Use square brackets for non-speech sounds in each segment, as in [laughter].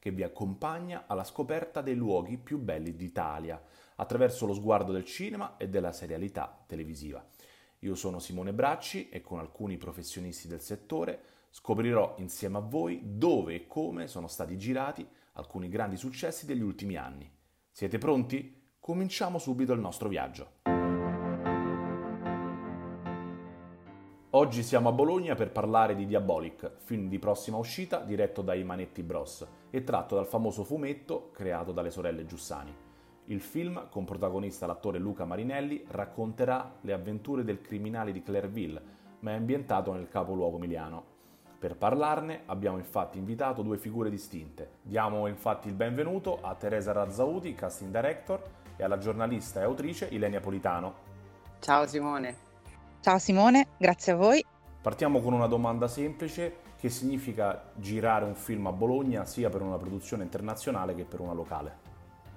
che vi accompagna alla scoperta dei luoghi più belli d'Italia, attraverso lo sguardo del cinema e della serialità televisiva. Io sono Simone Bracci e con alcuni professionisti del settore scoprirò insieme a voi dove e come sono stati girati alcuni grandi successi degli ultimi anni. Siete pronti? Cominciamo subito il nostro viaggio. Oggi siamo a Bologna per parlare di Diabolic, film di prossima uscita diretto dai Manetti Bros e tratto dal famoso fumetto creato dalle sorelle Giussani. Il film, con protagonista l'attore Luca Marinelli, racconterà le avventure del criminale di Clairville, ma è ambientato nel capoluogo emiliano. Per parlarne abbiamo infatti invitato due figure distinte. Diamo infatti il benvenuto a Teresa Razzauti, casting director, e alla giornalista e autrice Ilenia Politano. Ciao Simone. Ciao Simone, grazie a voi. Partiamo con una domanda semplice. Che significa girare un film a Bologna sia per una produzione internazionale che per una locale?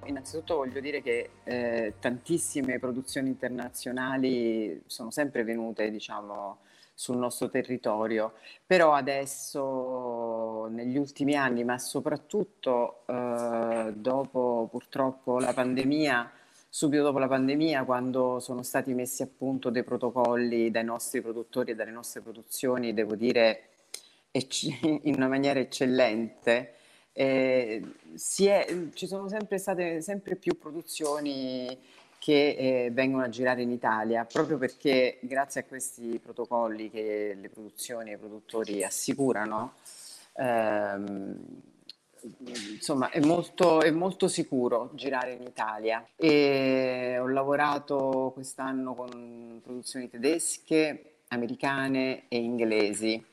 Innanzitutto voglio dire che eh, tantissime produzioni internazionali sono sempre venute, diciamo, sul nostro territorio, però adesso negli ultimi anni, ma soprattutto eh, dopo purtroppo la pandemia, subito dopo la pandemia, quando sono stati messi a punto dei protocolli dai nostri produttori e dalle nostre produzioni, devo dire [laughs] in una maniera eccellente, eh, è, ci sono sempre state sempre più produzioni che eh, vengono a girare in Italia, proprio perché grazie a questi protocolli che le produzioni e i produttori assicurano, ehm, insomma è molto, è molto, sicuro girare in Italia. E ho lavorato quest'anno con produzioni tedesche, americane e inglesi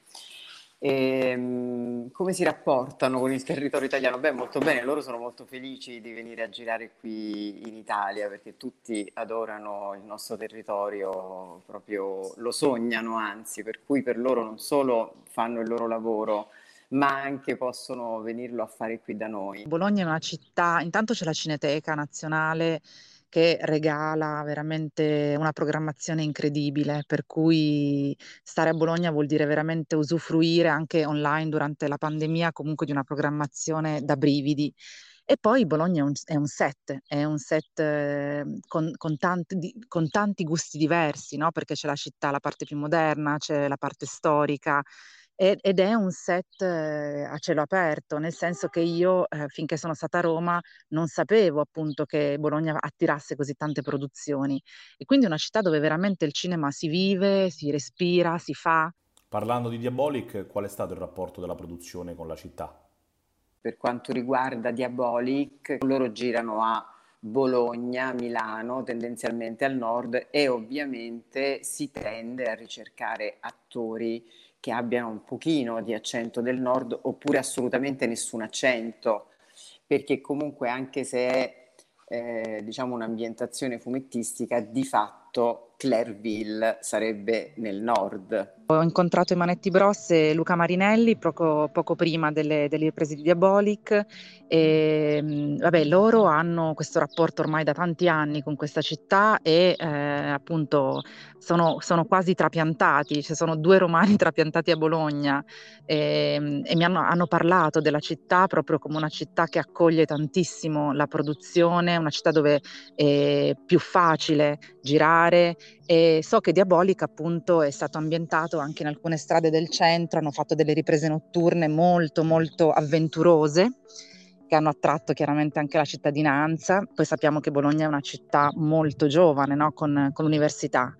e, ehm, come si rapportano con il territorio italiano? Beh, molto bene, loro sono molto felici di venire a girare qui in Italia perché tutti adorano il nostro territorio, proprio lo sognano anzi, per cui per loro non solo fanno il loro lavoro, ma anche possono venirlo a fare qui da noi. Bologna è una città, intanto c'è la Cineteca Nazionale che regala veramente una programmazione incredibile, per cui stare a Bologna vuol dire veramente usufruire anche online durante la pandemia comunque di una programmazione da brividi. E poi Bologna è un, è un set, è un set eh, con, con, tanti, con, tanti, gusti diversi, no? perché c'è la città, la parte più moderna, c'è la parte storica, ed è un set eh, a cielo aperto, nel senso che io eh, finché sono stata a Roma non sapevo appunto che Bologna attirasse così tante produzioni e quindi è una città dove veramente il cinema si vive, si respira, si fa. Parlando di Diabolic, qual è stato il rapporto della produzione con la città? Per quanto riguarda Diabolic, loro girano a Bologna, Milano, tendenzialmente al nord e ovviamente si tende a ricercare attori che abbiano un pochino di accento del nord oppure assolutamente nessun accento, perché comunque anche se è eh, diciamo un'ambientazione fumettistica, di fatto Clairville sarebbe nel nord. Ho incontrato i Manetti Bros e Luca Marinelli poco, poco prima delle, delle, riprese di Diabolic e vabbè, loro hanno questo rapporto ormai da tanti anni con questa città e eh, appunto sono, sono, quasi trapiantati, ci sono due romani [laughs] trapiantati a Bologna e, e mi hanno, hanno, parlato della città proprio come una città che accoglie tantissimo la produzione, una città dove è più facile girare e so che Diabolica appunto è stato ambientato anche in alcune strade del centro, hanno fatto delle riprese notturne molto molto avventurose che hanno attratto chiaramente anche la cittadinanza. Poi sappiamo che Bologna è una città molto giovane no? con, con l'università,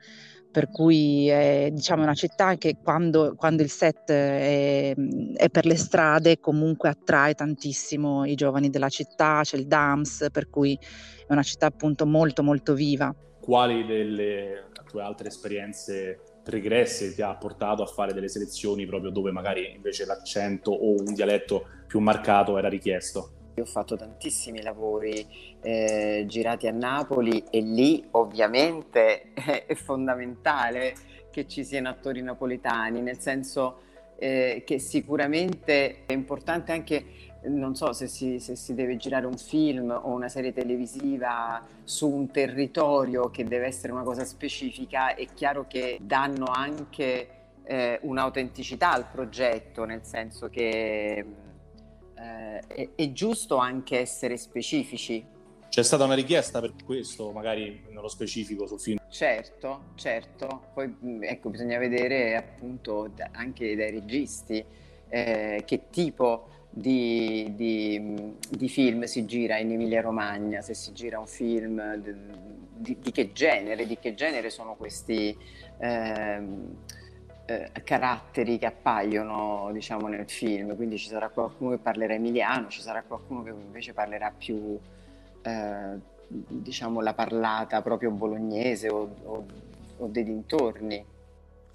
per cui è diciamo, una città che quando, quando il set è, è, per le strade comunque attrae tantissimo i giovani della città, c'è il DAMS, per cui è una città appunto molto molto viva quali delle tue altre esperienze pregresse ti ha portato a fare delle selezioni proprio dove magari invece l'accento o un dialetto più marcato era richiesto? Io ho fatto tantissimi lavori eh, girati a Napoli e lì ovviamente [laughs] è fondamentale che ci siano attori napoletani, nel senso eh, che sicuramente è importante anche, non so se si, se si, deve girare un film o una serie televisiva su un territorio che deve essere una cosa specifica, è chiaro che danno anche eh, un'autenticità al progetto, nel senso che eh, è, è giusto anche essere specifici. C'è stata una richiesta per questo, magari nello specifico sul film? Certo, certo. Poi ecco, bisogna vedere appunto anche dai registi eh, che tipo di, di, di, film si gira in Emilia Romagna, se si gira un film di, di che genere, di che genere sono questi eh, eh, caratteri che appaiono diciamo, nel film, quindi ci sarà qualcuno che parlerà emiliano, ci sarà qualcuno che invece parlerà più eh, diciamo la parlata proprio bolognese o, o, o dei dintorni.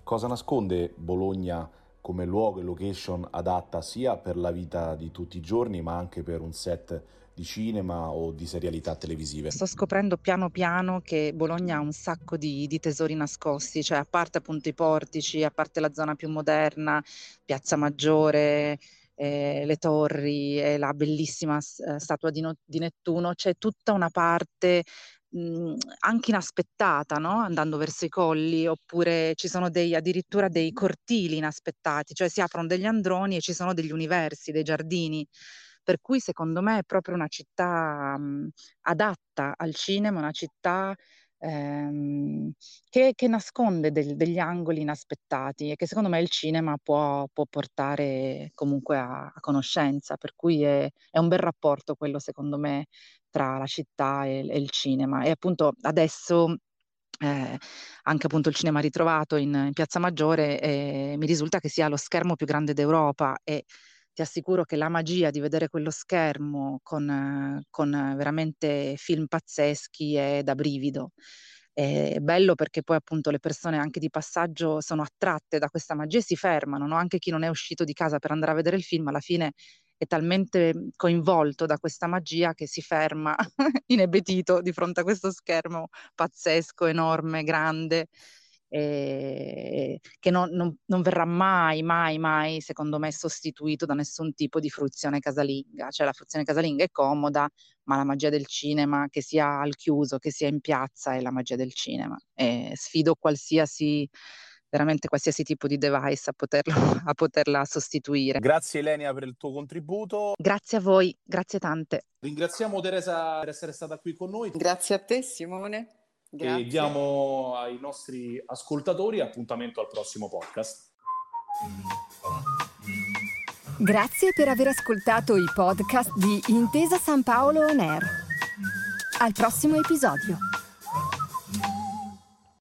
Cosa nasconde Bologna come luogo e location adatta sia per la vita di tutti i giorni ma anche per un set di cinema o di serialità televisive. Sto scoprendo piano piano che Bologna ha un sacco di, di, tesori nascosti, cioè a parte appunto i portici, a parte la zona più moderna, Piazza Maggiore, eh, le torri e la bellissima eh, statua di, no- di, Nettuno, c'è tutta una parte mh, anche inaspettata, no? andando verso i colli, oppure ci sono dei, addirittura dei cortili inaspettati, cioè si aprono degli androni e ci sono degli universi, dei giardini per cui secondo me è proprio una città mh, adatta al cinema, una città ehm, che, che, nasconde del, degli angoli inaspettati e che secondo me il cinema può, può portare comunque a, a, conoscenza, per cui è, è, un bel rapporto quello secondo me tra la città e, e il cinema. E appunto adesso eh, anche appunto il cinema ritrovato in, in Piazza Maggiore eh, mi risulta che sia lo schermo più grande d'Europa e ti assicuro che la magia di vedere quello schermo con, con veramente film pazzeschi è da brivido. È bello perché poi appunto le persone anche di passaggio sono attratte da questa magia e si fermano, no? anche chi non è uscito di casa per andare a vedere il film alla fine è talmente coinvolto da questa magia che si ferma [laughs] inebetito di fronte a questo schermo pazzesco, enorme, grande eh, che non, non, non, verrà mai, mai, mai, secondo me, sostituito da nessun tipo di fruizione casalinga. Cioè la fruizione casalinga è comoda, ma la magia del cinema, che sia al chiuso, che sia in piazza, è la magia del cinema. E sfido qualsiasi veramente qualsiasi tipo di device a, poterlo, [laughs] a poterla sostituire. Grazie Elenia per il tuo contributo. Grazie a voi, grazie tante. Ringraziamo Teresa per essere stata qui con noi. Grazie a te Simone. Grazie. E diamo ai nostri ascoltatori appuntamento al prossimo podcast. Grazie per aver ascoltato i podcast di Intesa San Paolo On Air. Al prossimo episodio.